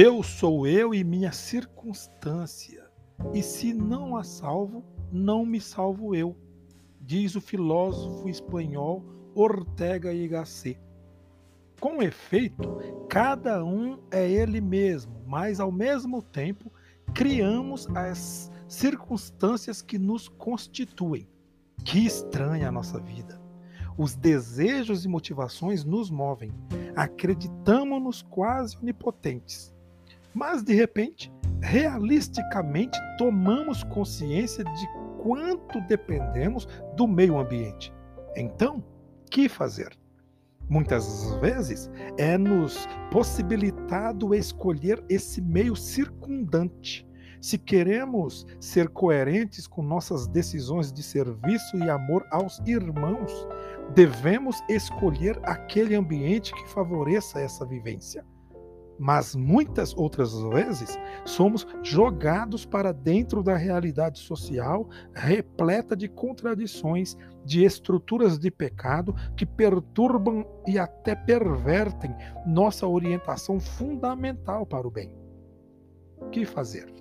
Eu sou eu e minha circunstância, e se não a salvo, não me salvo eu, diz o filósofo espanhol Ortega y Gasset. Com efeito, cada um é ele mesmo, mas ao mesmo tempo criamos as circunstâncias que nos constituem. Que estranha a nossa vida. Os desejos e motivações nos movem. Acreditamos-nos quase onipotentes. Mas, de repente, realisticamente, tomamos consciência de quanto dependemos do meio ambiente. Então, que fazer? Muitas vezes é nos possibilitado escolher esse meio circundante. Se queremos ser coerentes com nossas decisões de serviço e amor aos irmãos, devemos escolher aquele ambiente que favoreça essa vivência mas muitas outras vezes somos jogados para dentro da realidade social repleta de contradições, de estruturas de pecado que perturbam e até pervertem nossa orientação fundamental para o bem. O que fazer?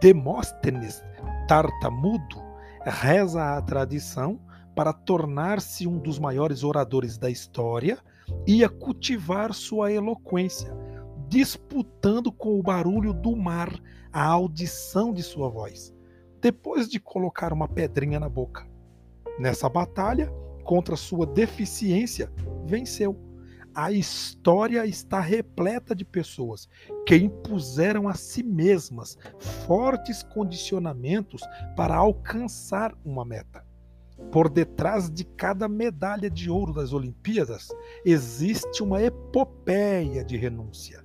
Demóstenes, tartamudo, reza a tradição para tornar-se um dos maiores oradores da história ia cultivar sua eloquência, disputando com o barulho do mar a audição de sua voz, depois de colocar uma pedrinha na boca. Nessa batalha, contra sua deficiência, venceu. A história está repleta de pessoas que impuseram a si mesmas fortes condicionamentos para alcançar uma meta. Por detrás de cada medalha de ouro das Olimpíadas existe uma epopeia de renúncia.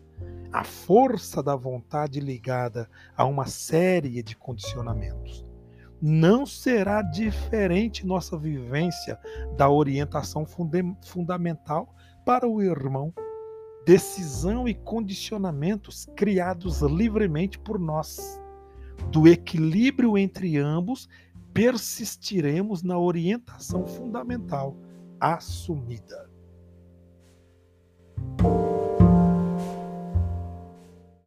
A força da vontade ligada a uma série de condicionamentos. Não será diferente nossa vivência da orientação fundamental para o irmão. Decisão e condicionamentos criados livremente por nós. Do equilíbrio entre ambos persistiremos na orientação fundamental assumida.